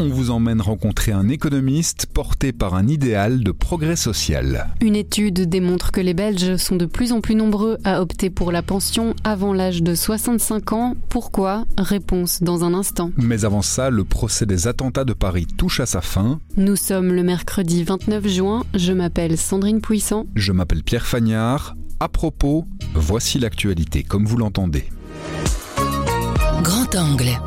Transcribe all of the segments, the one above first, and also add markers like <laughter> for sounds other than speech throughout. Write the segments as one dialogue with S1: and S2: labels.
S1: On vous emmène rencontrer un économiste porté par un idéal de progrès social.
S2: Une étude démontre que les Belges sont de plus en plus nombreux à opter pour la pension avant l'âge de 65 ans. Pourquoi? Réponse dans un instant.
S1: Mais avant ça, le procès des attentats de Paris touche à sa fin.
S2: Nous sommes le mercredi 29 juin. Je m'appelle Sandrine Puissant.
S1: Je m'appelle Pierre Fagnard. À propos, voici l'actualité comme vous l'entendez.
S3: Grand angle.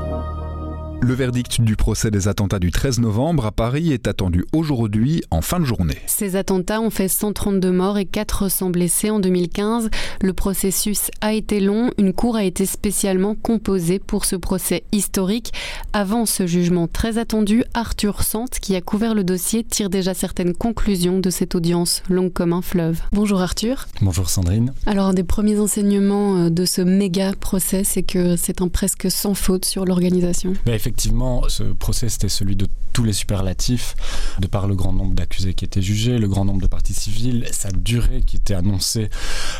S1: Le verdict du procès des attentats du 13 novembre à Paris est attendu aujourd'hui en fin de journée.
S2: Ces attentats ont fait 132 morts et 400 blessés en 2015. Le processus a été long. Une cour a été spécialement composée pour ce procès historique. Avant ce jugement très attendu, Arthur Sante, qui a couvert le dossier, tire déjà certaines conclusions de cette audience longue comme un fleuve. Bonjour Arthur.
S4: Bonjour Sandrine.
S2: Alors, un des premiers enseignements euh, de ce méga procès, c'est que c'est un presque sans faute sur l'organisation.
S4: Effectivement, ce procès, c'était celui de tous les superlatifs, de par le grand nombre d'accusés qui étaient jugés, le grand nombre de parties civiles, sa durée qui était annoncée,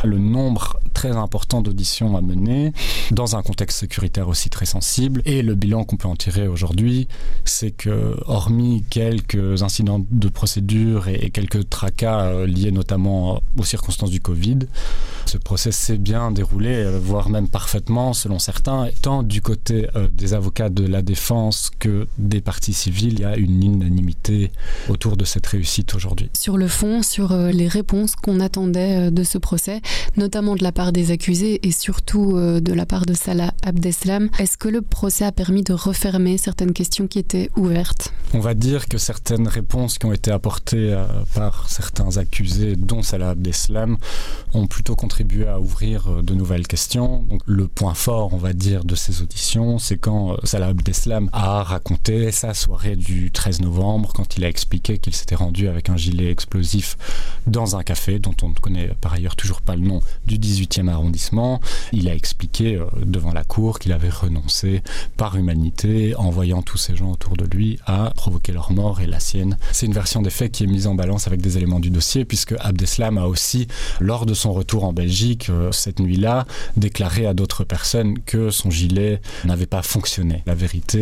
S4: le nombre très important d'auditions à mener, dans un contexte sécuritaire aussi très sensible. Et le bilan qu'on peut en tirer aujourd'hui, c'est que, hormis quelques incidents de procédure et quelques tracas euh, liés notamment aux circonstances du Covid, ce procès s'est bien déroulé, euh, voire même parfaitement selon certains, tant du côté euh, des avocats de la défense que des parties civiles, il y a une unanimité autour de cette réussite aujourd'hui.
S2: Sur le fond, sur euh, les réponses qu'on attendait de ce procès, notamment de la part des accusés et surtout de la part de Salah Abdeslam, est-ce que le procès a permis de refermer certaines questions qui étaient ouvertes?
S4: On va dire que certaines réponses qui ont été apportées par certains accusés, dont Salah Abdeslam, ont plutôt contribué à ouvrir de nouvelles questions. Donc, le point fort, on va dire, de ces auditions, c'est quand Salah Abdeslam a raconté sa soirée du 13 novembre, quand il a expliqué qu'il s'était rendu avec un gilet explosif dans un café, dont on ne connaît par ailleurs toujours pas le nom, du 18e arrondissement. Il a expliqué devant la cour qu'il avait renoncé par humanité, en voyant tous ces gens autour de lui, à provoquer leur mort et la sienne. C'est une version des faits qui est mise en balance avec des éléments du dossier, puisque Abdeslam a aussi, lors de son retour en Belgique, euh, cette nuit-là, déclaré à d'autres personnes que son gilet n'avait pas fonctionné. La vérité,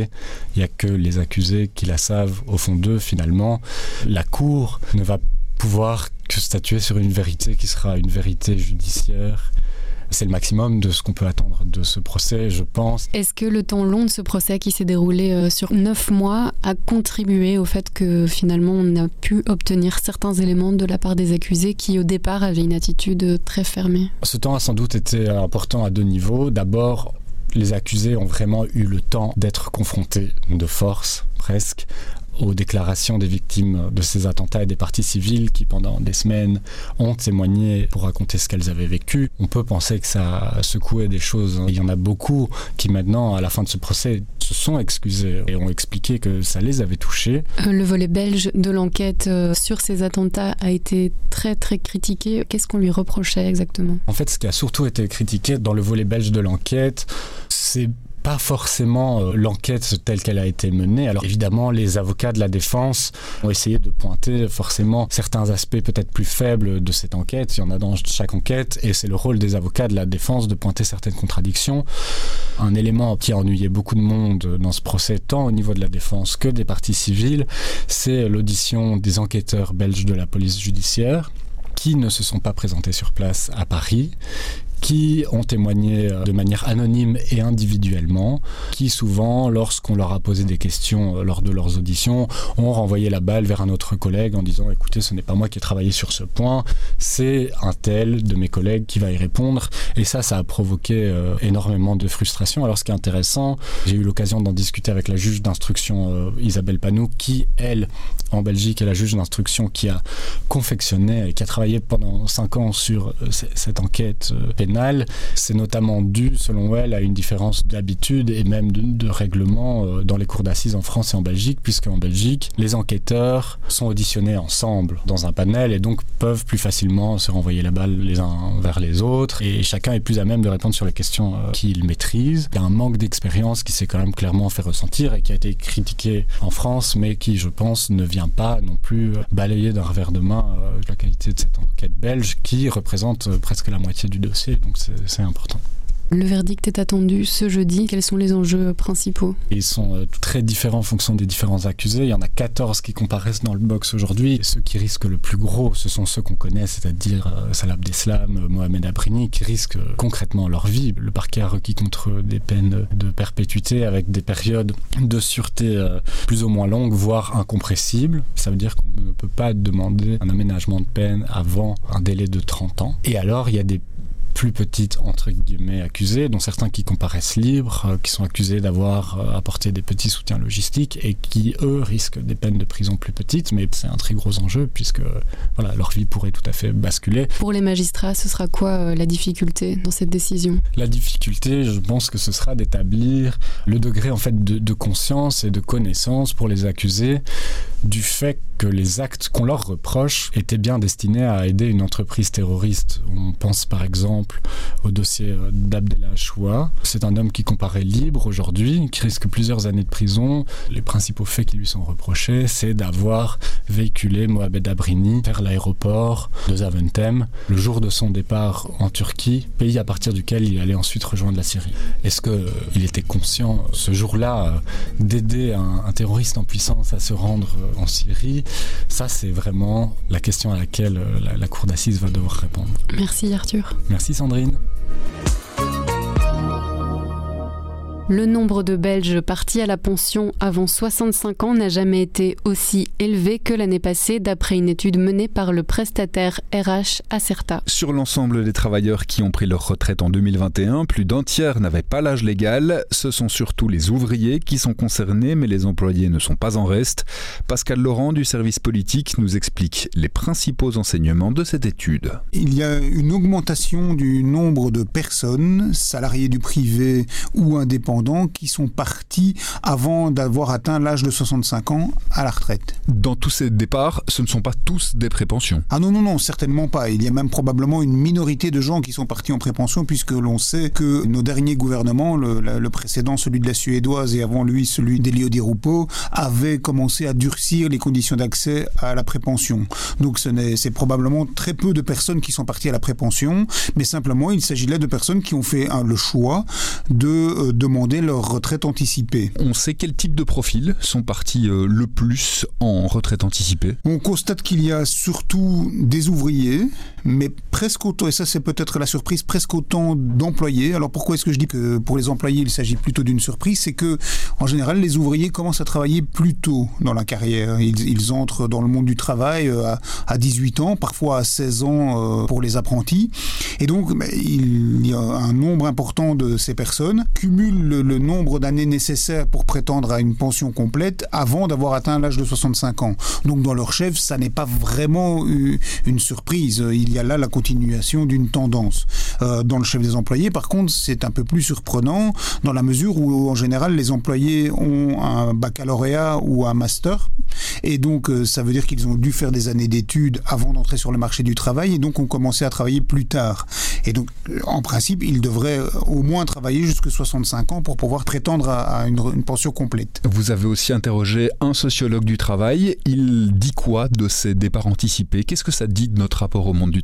S4: il n'y a que les accusés qui la savent au fond d'eux, finalement. La Cour ne va pouvoir que statuer sur une vérité qui sera une vérité judiciaire c'est le maximum de ce qu'on peut attendre de ce procès, je pense.
S2: Est-ce que le temps long de ce procès qui s'est déroulé euh, sur neuf mois a contribué au fait que finalement on a pu obtenir certains éléments de la part des accusés qui au départ avaient une attitude très fermée?
S4: Ce temps a sans doute été important à deux niveaux. D'abord, les accusés ont vraiment eu le temps d'être confrontés de force presque aux déclarations des victimes de ces attentats et des parties civiles qui, pendant des semaines, ont témoigné pour raconter ce qu'elles avaient vécu. On peut penser que ça a secoué des choses. Il y en a beaucoup qui, maintenant, à la fin de ce procès, se sont excusés et ont expliqué que ça les avait touchés.
S2: Euh, le volet belge de l'enquête euh, sur ces attentats a été très, très critiqué. Qu'est-ce qu'on lui reprochait exactement?
S4: En fait, ce qui a surtout été critiqué dans le volet belge de l'enquête, c'est pas forcément euh, l'enquête telle qu'elle a été menée. Alors évidemment, les avocats de la défense ont essayé de pointer forcément certains aspects peut-être plus faibles de cette enquête. Il y en a dans chaque enquête et c'est le rôle des avocats de la défense de pointer certaines contradictions. Un élément qui a ennuyé beaucoup de monde dans ce procès, tant au niveau de la défense que des parties civiles, c'est l'audition des enquêteurs belges de la police judiciaire qui ne se sont pas présentés sur place à Paris, qui ont témoigné euh, de manière anonyme et individuellement, qui souvent, lorsqu'on leur a posé des questions euh, lors de leurs auditions, ont renvoyé la balle vers un autre collègue en disant écoutez, ce n'est pas moi qui ai travaillé sur ce point, c'est un tel de mes collègues qui va y répondre. Et ça, ça a provoqué euh, énormément de frustration. Alors ce qui est intéressant, j'ai eu l'occasion d'en discuter avec la juge d'instruction Isabelle Panou, qui, elle, en Belgique, est la juge d'instruction qui a confectionné et qui a travaillé pendant cinq ans sur cette enquête pénale C'est notamment dû, selon elle, à une différence d'habitude et même de, règlement euh, dans les cours d'assises en France et en Belgique, puisqu'en Belgique, les enquêteurs sont auditionnés ensemble dans un panel et donc peuvent plus facilement se renvoyer la balle les uns vers les autres. Et chacun est plus à même de répondre sur les questions euh, qu'il maîtrise. Il y a un manque d'expérience qui s'est quand même clairement fait ressentir et qui a été critiqué en France, mais qui, je pense, ne vient pas non plus euh, balayer d'un revers de main la qualité de cette enquête belge qui représente presque la moitié du dossier, donc c'est important.
S2: Le verdict est attendu ce jeudi. Quels sont les enjeux principaux?
S4: Ils sont euh, très différents en fonction des différents accusés. Il y en a 14 qui comparaissent dans le box aujourd'hui. Ceux qui risquent le plus gros, ce sont ceux qu'on connaît, c'est-à-dire euh, Salah Abdeslam, euh, Mohamed Abrini, qui risquent concrètement leur vie. Le parquet a requis contre eux des peines de perpétuité avec des périodes de sûreté plus ou moins longues, voire incompressibles. Ça veut dire qu'on ne peut pas demander un aménagement de peine avant un délai de 30 ans. Et alors, il y a des plus petites entre guillemets accusées, dont certains qui comparaissent libres, euh, qui sont accusés d'avoir euh, apporté des petits soutiens logistiques et qui eux risquent des peines de prison plus petites, mais c'est un très gros enjeu puisque voilà leur vie pourrait tout à fait basculer.
S2: Pour les magistrats, ce sera quoi euh, la difficulté dans cette décision?
S4: La difficulté, je pense que ce sera d'établir le degré en fait de, de conscience et de connaissance pour les accusés du fait que les actes qu'on leur reproche étaient bien destinés à aider une entreprise terroriste. On pense par exemple au dossier d'Abdella Choua. C'est un homme qui comparaît libre aujourd'hui, qui risque plusieurs années de prison. Les principaux faits qui lui sont reprochés, c'est d'avoir véhiculé Mohamed Abrini vers l'aéroport de Zaventem le jour de son départ en Turquie, pays à partir duquel il allait ensuite rejoindre la Syrie. Est-ce qu'il était conscient ce jour-là d'aider un, un terroriste en puissance à se rendre en Syrie? Ça, c'est vraiment la question à laquelle euh, la, la Cour d'assises va devoir répondre.
S2: Merci Arthur.
S4: Merci Sandrine.
S2: Le nombre de Belges partis à la pension avant 65 ans n'a jamais été aussi élevé que l'année passée, d'après une étude menée par le prestataire RH Acerta.
S1: Sur l'ensemble des travailleurs qui ont pris leur retraite en 2021, plus d'un tiers n'avaient pas l'âge légal. Ce sont surtout les ouvriers qui sont concernés, mais les employés ne sont pas en reste. Pascal Laurent du service politique nous explique les principaux enseignements de cette étude.
S5: Il y a une augmentation du nombre de personnes, salariés du privé ou indépendants, qui sont partis avant d'avoir atteint l'âge de 65 ans à la retraite.
S1: Dans tous ces départs, ce ne sont pas tous des prépensions.
S5: Ah non, non, non, certainement pas. Il y a même probablement une minorité de gens qui sont partis en prépension puisque l'on sait que nos derniers gouvernements, le, le, précédent, celui de la Suédoise et avant lui, celui d'Elio Di Rupo, avaient commencé à durcir les conditions d'accès à la prépension. Donc c'est probablement très peu de personnes qui sont parties à la prépension, mais simplement il s'agit là de personnes qui ont fait hein, le choix de euh, demander leur retraite anticipée.
S1: On sait quel type de profils sont partis euh, le plus en retraite anticipée
S5: On constate qu'il y a surtout des ouvriers, mais presque autant, et ça c'est peut-être la surprise, presque autant d'employés. Alors pourquoi est-ce que je dis que pour les employés il s'agit plutôt d'une surprise? C'est que en général les ouvriers commencent à travailler plus tôt dans la carrière. Ils, entrent dans le monde du travail euh, à, à 18 ans, parfois à 16 ans euh, pour les apprentis. Et donc il y a un nombre important de ces personnes cumulent le, le nombre d'années nécessaires pour prétendre à une pension complète avant d'avoir atteint l'âge de 65 ans. Donc dans leur chef, ça n'est pas vraiment une surprise. Il y a là la continuation d'une tendance. Euh, dans le chef des employés, par contre, c'est un peu plus surprenant dans la mesure où en général les employés ont un baccalauréat ou un master et donc euh, ça veut dire qu'ils ont dû faire des années d'études avant d'entrer sur le marché du travail et donc ont commencé à travailler plus tard. Et donc en principe, ils devraient au moins travailler jusqu'à 65 ans pour pouvoir prétendre à, une, une pension complète.
S1: Vous avez aussi interrogé un sociologue du travail. Il dit quoi de ces départs anticipés? Qu'est-ce que ça dit de notre rapport au monde du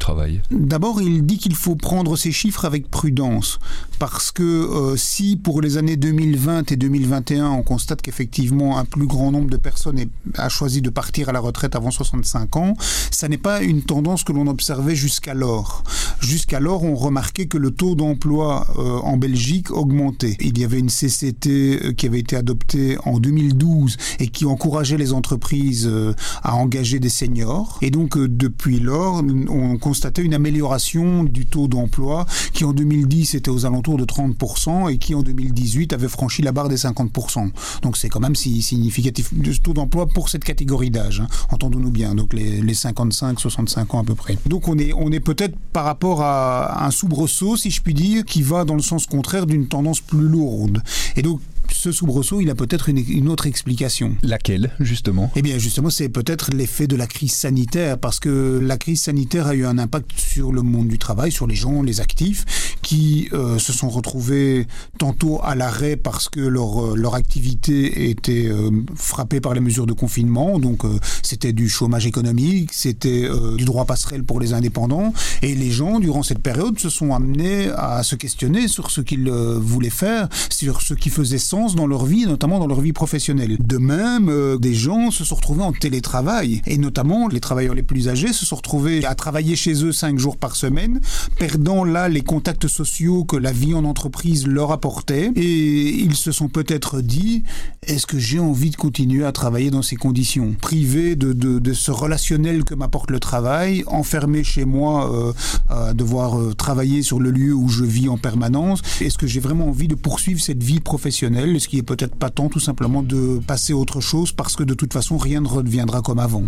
S5: D'abord, il dit qu'il faut prendre ces chiffres avec prudence parce que euh, si pour les années 2020 et 2021, on constate qu'effectivement un plus grand nombre de personnes a choisi de partir à la retraite avant 65 ans, ça n'est pas une tendance que l'on observait jusqu'alors. Jusqu'alors, on remarquait que le taux d'emploi euh, en Belgique augmentait. Il y avait une CCT qui avait été adoptée en 2012 et qui encourageait les entreprises euh, à engager des seniors. Et donc, euh, depuis lors, on constatait une amélioration du taux d'emploi qui en 2010 était aux alentours de 30% et qui en 2018 avait franchi la barre des 50%. Donc c'est quand même si significatif de ce taux d'emploi pour cette catégorie d'âge, hein. entendons-nous bien, donc les, les 55-65 ans à peu près. Donc on est, on est peut-être par rapport à, un soubresaut, si je puis dire, qui va dans le sens contraire d'une tendance plus lourde. Et donc, ce soubresaut, il a peut-être une, autre explication.
S1: Laquelle, justement?
S5: Eh bien, justement, c'est peut-être l'effet de la crise sanitaire, parce que la crise sanitaire a eu un impact sur le monde du travail, sur les gens, les actifs, qui euh, se sont retrouvés tantôt à l'arrêt parce que leur, euh, leur activité était euh, frappée par les mesures de confinement, donc c'était du chômage économique, c'était du droit passerelle pour les indépendants, et les gens, durant cette période, se sont amenés à se questionner sur ce qu'ils voulaient faire, sur ce qui faisait sens dans leur vie, notamment dans leur vie professionnelle. De même, euh, des gens se sont retrouvés en télétravail, et notamment les travailleurs les plus âgés se sont retrouvés à travailler chez eux cinq jours par semaine, perdant là les contacts sociaux que la vie en entreprise leur apportait, et ils se sont peut-être dit, est-ce que j'ai envie de continuer à travailler dans ces conditions? Privé de, de, de ce relationnel que m'apporte le travail, enfermé chez moi, euh, à devoir euh, travailler sur le lieu où je vis en permanence, est-ce que j'ai vraiment envie de poursuivre cette vie professionnelle? Ce qui est peut-être pas tant tout simplement de passer autre chose parce que de toute façon rien ne redeviendra comme avant.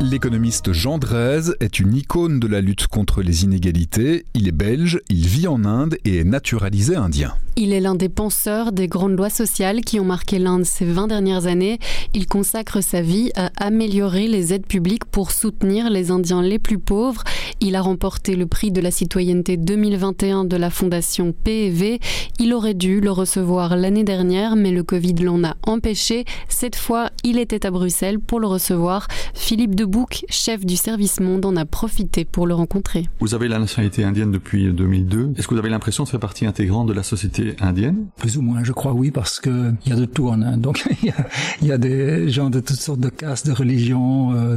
S1: L'économiste Jean Drèze est une icône de la lutte contre les inégalités. Il est belge, il vit en Inde et est naturalisé indien.
S2: Il est l'un des penseurs des grandes lois sociales qui ont marqué l'Inde ces 20 dernières années. Il consacre sa vie à améliorer les aides publiques pour soutenir les Indiens les plus pauvres. Il a remporté le prix de la citoyenneté 2021 de la fondation PEV. Il aurait dû le recevoir l'année dernière, mais le Covid l'en a empêché. Cette fois, il était à Bruxelles pour le recevoir. Philippe Debouc, chef du service Monde, en a profité pour le rencontrer.
S6: Vous avez la nationalité indienne depuis 2002. Est-ce que vous avez l'impression de faire partie intégrante de la société indienne?
S7: Plus ou moins, je crois oui, parce que il y a de tout en Inde. Donc <laughs> il y a, des gens de toutes sortes de castes, de religions, euh,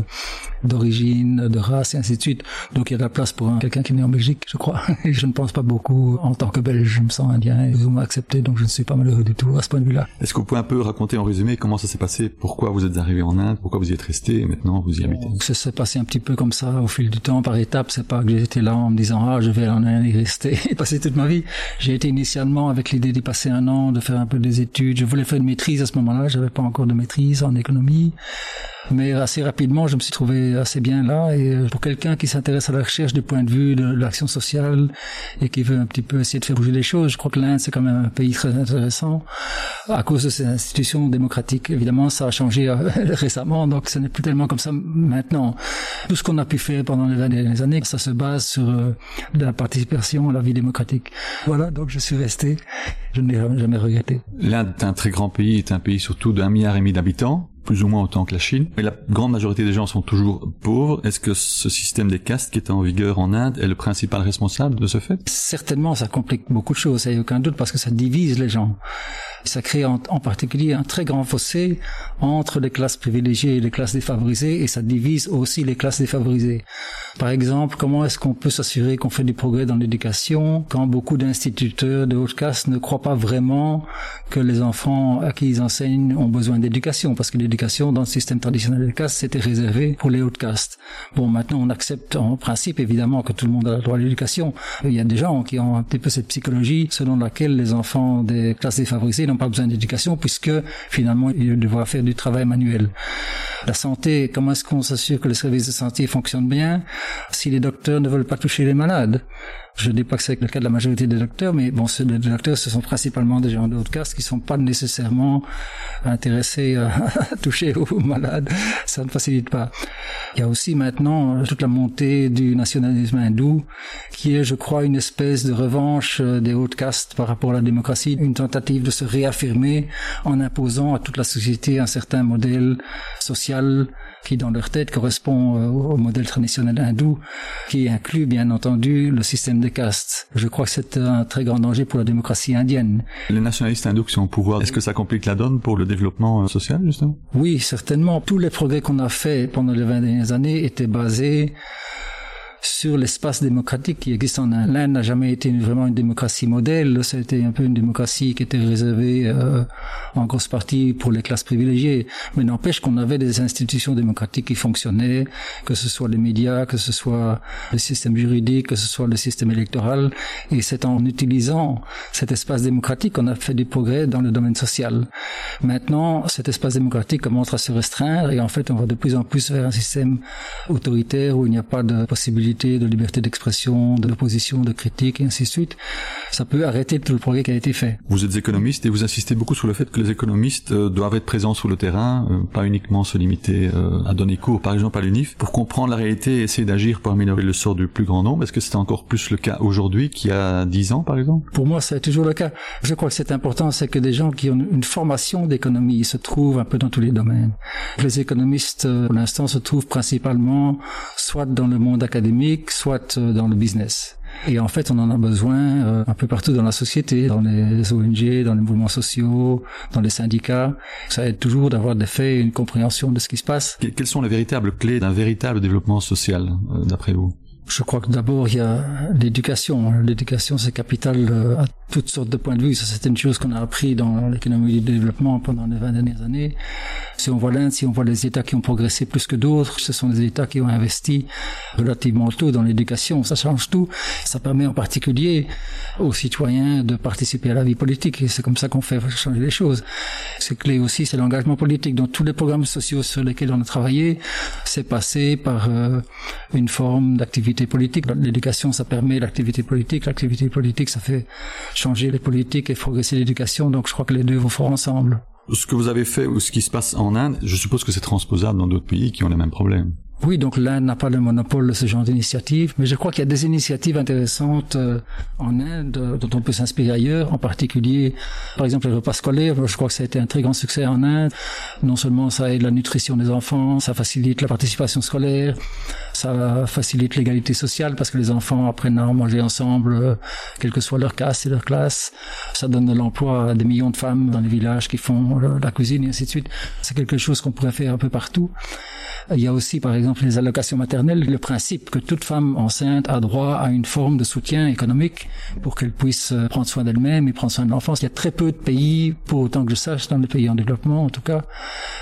S7: d'origine, de race et ainsi de suite. Donc il y a de la place pour quelqu'un qui est né en Belgique, je crois. <laughs> Et je ne pense pas beaucoup en tant que Belge, je me sens indien et vous m'acceptez, donc je ne suis pas malheureux du tout à ce point de vue-là.
S6: Est-ce que vous pouvez un peu raconter en résumé comment ça s'est passé, pourquoi vous êtes arrivé en Inde, pourquoi vous y êtes resté et maintenant vous y habitez?
S7: Ça s'est passé un petit peu comme ça au fil du temps, par étapes. C'est pas que j'étais là en me disant ah je vais en Inde y rester <laughs> et passer toute ma vie. J'ai été initialement avec l'idée d'y passer un an, de faire un peu des études. Je voulais faire une maîtrise à ce moment-là. J'avais pas encore de maîtrise en économie. Mais assez rapidement, je me suis trouvé assez bien là. Et euh, pour quelqu'un qui s'intéresse à la recherche du point de vue de l'action sociale et qui veut un petit peu essayer de faire bouger les choses, je crois que l'Inde, c'est quand même un pays très intéressant à cause de ses institutions démocratiques. Évidemment, ça a changé euh, <laughs> récemment, donc ce n'est plus tellement comme ça maintenant. Tout ce qu'on a pu faire pendant les dernières années, ça se base sur euh, la participation à la vie démocratique. Voilà, donc je suis resté. Je n'ai jamais regretté.
S6: L'Inde est un très grand pays, est un pays surtout d'un milliard et demi d'habitants plus ou moins autant que la Chine. Mais la grande majorité des gens sont toujours pauvres. Est-ce que ce système des castes qui est en vigueur en Inde est le principal responsable de ce fait?
S7: Certainement, ça complique beaucoup de choses, il n'y a aucun doute, parce que ça divise les gens. Ça crée en, particulier un très grand fossé entre les classes privilégiées et les classes défavorisées, et ça divise aussi les classes défavorisées. Par exemple, comment est-ce qu'on peut s'assurer qu'on fait du progrès dans l'éducation quand beaucoup d'instituteurs de haute caste ne croient pas vraiment que les enfants à qui ils enseignent ont besoin d'éducation, parce que l'éducation dans le système traditionnel de caste, c'était réservé pour les hautes castes. Bon, maintenant, on accepte en principe, évidemment, que tout le monde a le droit à l'éducation. Il y a des gens qui ont un petit peu cette psychologie selon laquelle les enfants des classes défavorisées n'ont pas besoin d'éducation puisque finalement ils devront faire du travail manuel. La santé, comment est-ce qu'on s'assure que les services de santé fonctionnent bien? Si les docteurs ne veulent pas toucher les malades je ne dis pas que c'est le cas de la majorité des docteurs, mais bon, les docteurs, ce sont principalement des gens de haute caste qui sont pas nécessairement intéressés à, toucher aux malades. Ça ne facilite pas. Il y a aussi maintenant toute la montée du nationalisme hindou, qui est, je crois, une espèce de revanche des hautes castes par rapport à la démocratie, une tentative de se réaffirmer en imposant à toute la société un certain modèle social qui dans leur tête correspond euh, au modèle traditionnel hindou, qui inclut bien entendu le système de castes. Je crois que c'est un très grand danger pour la démocratie indienne.
S6: Les nationalistes hindous qui sont au pouvoir, est-ce que ça complique la donne pour le développement euh, social justement?
S7: Oui, certainement. Tous les progrès qu'on a faits pendant les 20 dernières années étaient basés sur l'espace démocratique qui existe en Inde. L'Inde n'a jamais été vraiment une démocratie modèle. C'était un peu une démocratie qui était réservée euh, en grosse partie pour les classes privilégiées. Mais n'empêche qu'on avait des institutions démocratiques qui fonctionnaient, que ce soit les médias, que ce soit le système juridique, que ce soit le système électoral. Et c'est en utilisant cet espace démocratique qu'on a fait du progrès dans le domaine social. Maintenant, cet espace démocratique commence à se restreindre et en fait, on va de plus en plus vers un système autoritaire où il n'y a pas de possibilité de liberté d'expression, d'opposition, de critique, et ainsi de suite, ça peut arrêter tout le progrès qui a été fait.
S6: Vous êtes économiste et vous insistez beaucoup sur le fait que les économistes euh, doivent être présents sur le terrain, euh, pas uniquement se limiter euh, à donner cours, par exemple à l'UNIF, pour comprendre la réalité et essayer d'agir pour améliorer le sort du plus grand nombre. Est-ce que c'est encore plus le cas aujourd'hui qu'il y a dix ans, par exemple?
S7: Pour moi, c'est toujours le cas. Je crois que c'est important, c'est que des gens qui ont une formation d'économie se trouvent un peu dans tous les domaines. Les économistes, pour l'instant, se trouvent principalement soit dans le monde académique, soit dans le business. Et en fait, on en a besoin euh, un peu partout dans la société, dans les ONG, dans les mouvements sociaux, dans les syndicats. Ça aide toujours d'avoir des faits et une compréhension de ce qui se passe.
S6: Quelles sont les véritables clés d'un véritable développement social, euh, d'après vous?
S7: Je crois que d'abord il y a l'éducation. L'éducation c'est capital euh, à toutes sortes de points de vue. Ça c'est une chose qu'on a appris dans l'économie du développement pendant les 20 dernières années. Si on voit l'Inde, si on voit les États qui ont progressé plus que d'autres, ce sont des États qui ont investi relativement tôt dans l'éducation. Ça change tout. Ça permet en particulier aux citoyens de participer à la vie politique et c'est comme ça qu'on fait changer les choses. C'est clé aussi, c'est l'engagement politique. Dans tous les programmes sociaux sur lesquels on a travaillé, c'est passé par euh, une forme d'activité politique. L'éducation, ça permet l'activité politique. L'activité politique, ça fait changer les politiques et progresser l'éducation. Donc je crois que les deux vont fort ensemble.
S6: Ce que vous avez fait ou ce qui se passe en Inde, je suppose que c'est transposable dans d'autres pays qui ont les mêmes problèmes.
S7: Oui, donc l'Inde n'a pas le monopole de ce genre d'initiative, mais je crois qu'il y a des initiatives intéressantes euh, en Inde euh, dont on peut s'inspirer ailleurs, en particulier, par exemple, les repas scolaires. Je crois que ça a été un très grand succès en Inde. Non seulement ça aide la nutrition des enfants, ça facilite la participation scolaire, ça facilite l'égalité sociale parce que les enfants apprennent à manger ensemble, euh, quelle que soit leur caste et leur classe. Ça donne de l'emploi à des millions de femmes dans les villages qui font la cuisine et ainsi de suite. C'est quelque chose qu'on pourrait faire un peu partout. Il y a aussi, par exemple, les allocations maternelles, le principe que toute femme enceinte a droit à une forme de soutien économique pour qu'elle puisse euh, prendre soin d'elle-même et prendre soin de l'enfance. Il y a très peu de pays, pour autant que je sache, dans les pays en développement en tout cas,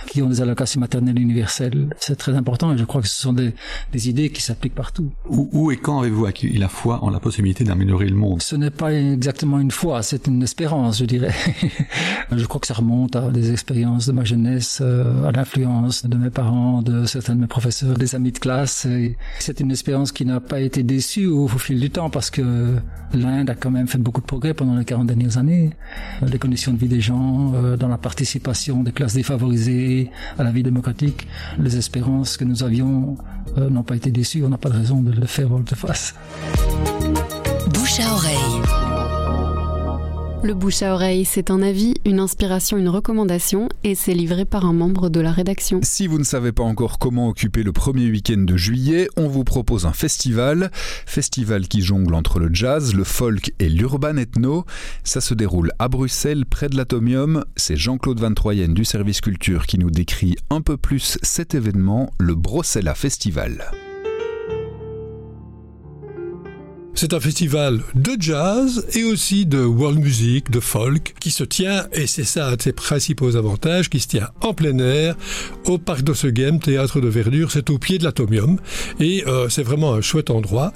S7: qui ont des allocations maternelles universelles. C'est très important et je crois que ce sont des, des idées qui s'appliquent partout.
S6: Où, où, et quand avez-vous acquis la foi en la possibilité d'améliorer le monde?
S7: Ce n'est pas exactement une foi, c'est une espérance, je dirais. <laughs> je crois que ça remonte à des expériences de ma jeunesse, euh, à l'influence de mes parents, de certains de mes professeurs, des amis de classe. C'est une expérience qui n'a pas été déçue au, fil du temps parce que l'Inde a quand même fait beaucoup de progrès pendant les 40 dernières années. Les conditions de vie des gens, euh, dans la participation des classes défavorisées à la vie démocratique, les espérances que nous avions euh, n'ont pas été déçues. On n'a pas de raison de le faire volte-face.
S3: Bouche à oreille.
S2: Le bouche à oreille, c'est un avis, une inspiration, une recommandation et c'est livré par un membre de la rédaction.
S1: Si vous ne savez pas encore comment occuper le premier week-end de juillet, on vous propose un festival. Festival qui jongle entre le jazz, le folk et l'urban ethno. Ça se déroule à Bruxelles, près de l'Atomium. C'est Jean-Claude Van Troyen du service culture qui nous décrit un peu plus cet événement, le Brossella Festival.
S8: C'est un festival de jazz et aussi de world music, de folk, qui se tient, et c'est ça un de ses principaux avantages, qui se tient en plein air, au parc d'Ossegem, théâtre de verdure, c'est au pied de l'atomium, et euh, c'est vraiment un chouette endroit.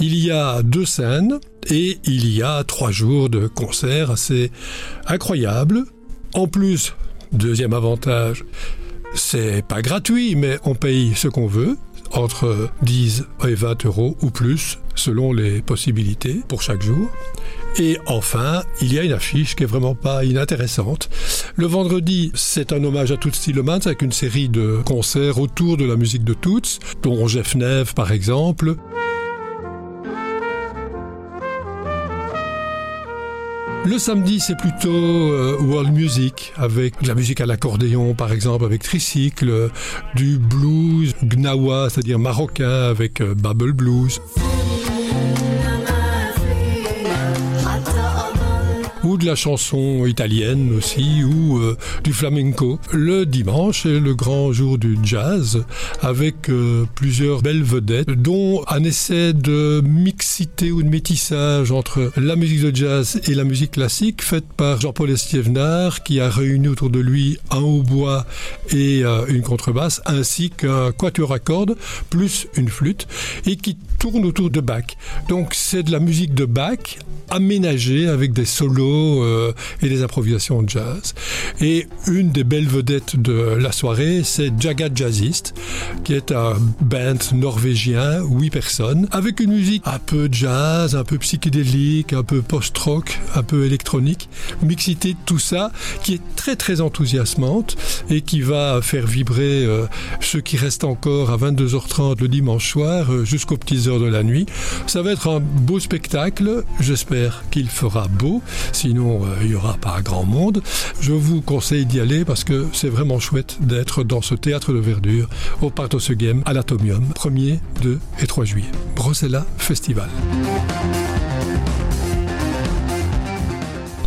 S8: Il y a deux scènes, et il y a trois jours de concerts assez incroyables. En plus, deuxième avantage, c'est pas gratuit, mais on paye ce qu'on veut entre 10 et 20 euros ou plus selon les possibilités pour chaque jour. Et enfin, il y a une affiche qui est vraiment pas inintéressante. Le vendredi, c'est un hommage à Toots Tillemans avec une série de concerts autour de la musique de Toots, dont Jeff Neve par exemple. Le samedi, c'est plutôt euh, world music, avec de la musique à l'accordéon, par exemple, avec tricycle, du blues gnawa, c'est-à-dire marocain, avec euh, Bubble Blues. De la chanson italienne aussi, ou euh, du flamenco. Le dimanche est le grand jour du jazz, avec euh, plusieurs belles vedettes, dont un essai de mixité ou de métissage entre la musique de jazz et la musique classique, faite par Jean-Paul Estiévenard, qui a réuni autour de lui un hautbois et euh, une contrebasse, ainsi qu'un quatuor à cordes, plus une flûte, et qui tourne autour de Bach. Donc c'est de la musique de Bach, aménagée avec des solos euh, et des improvisations de jazz. Et une des belles vedettes de la soirée, c'est Jaga Jazzist, qui est un band norvégien, huit personnes, avec une musique un peu jazz, un peu psychédélique, un peu post-rock, un peu électronique, mixité de tout ça, qui est très très enthousiasmante et qui va faire vibrer euh, ceux qui restent encore à 22h30 le dimanche soir euh, jusqu'aux petites de la nuit. Ça va être un beau spectacle, j'espère qu'il fera beau, sinon euh, il n'y aura pas grand monde. Je vous conseille d'y aller parce que c'est vraiment chouette d'être dans ce théâtre de verdure au Parc Game à l'Atomium, 1er, 2 et 3 juillet. Brosella Festival.